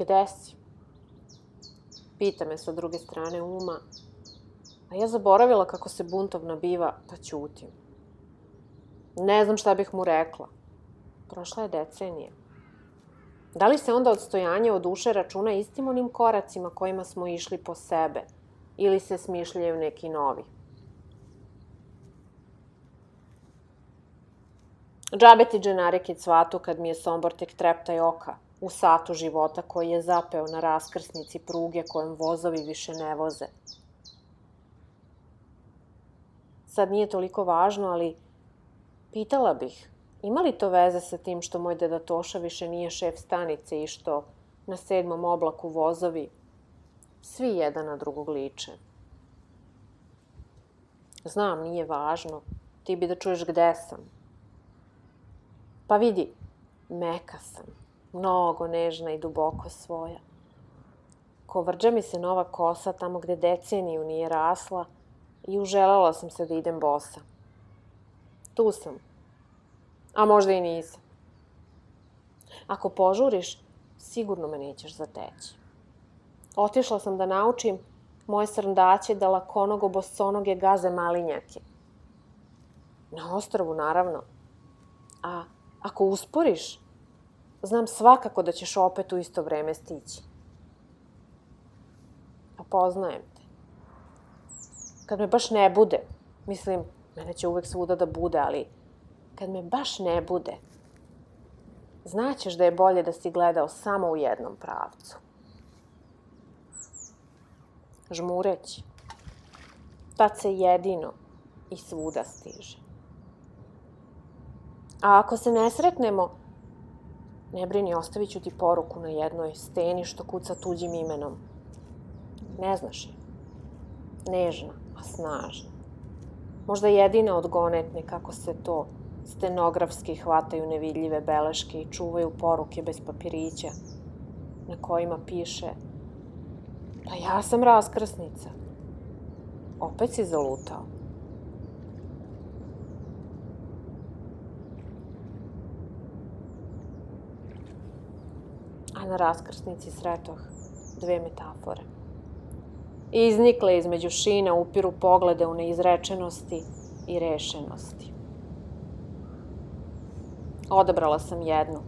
Gde si? Pita me sa druge strane uma, a ja zaboravila kako se buntovna biva, pa ćutim. Ne znam šta bih mu rekla. Prošla je decenija. Da li se onda odstojanje od duše računa istim onim koracima kojima smo išli po sebe ili se smišljaju neki novi? Džabe ti dženarike cvatu kad mi je Sombor tek treptaj oka u satu života koji je zapeo na raskrsnici pruge kojem vozovi više ne voze. Sad nije toliko važno, ali pitala bih, ima li to veze sa tim što moj deda Toša više nije šef stanice i što na sedmom oblaku vozovi svi jedan na drugog liče? Znam, nije važno. Ti bi da čuješ gde sam. Pa vidi, meka sam, mnogo nežna i duboko svoja. Kovrđa mi se nova kosa tamo gde deceniju nije rasla i uželela sam se da idem bosa. Tu sam. A možda i nisam. Ako požuriš, sigurno me nećeš zateći. Otišla sam da naučim moje srndaće da lakonogo bosonoge gaze malinjake. Na ostrovu, naravno. A Ako usporiš, znam svakako da ćeš opet u isto vreme stići. A poznajem te. Kad me baš ne bude, mislim, mene će uvek svuda da bude, ali kad me baš ne bude, znaćeš da je bolje da si gledao samo u jednom pravcu. Žmureći. Tad se jedino i svuda stiže. A ako se ne sretnemo, ne brini, ostavit ću ti poruku na jednoj steni što kuca tuđim imenom. Ne znaš je. Nežna, a snažna. Možda jedina odgonetne kako se to stenografski hvataju nevidljive beleške i čuvaju poruke bez papirića na kojima piše Pa ja sam raskrsnica. Opet si zalutao. A na raskrsnici sretoh dve metafore. Iznikle između šina upiru poglede u neizrečenosti i rešenosti. Odabrala sam jednu,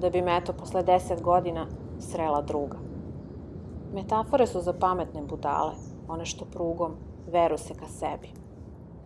da bi me eto posle deset godina srela druga. Metafore su za pametne budale, one što prugom veru se ka sebi.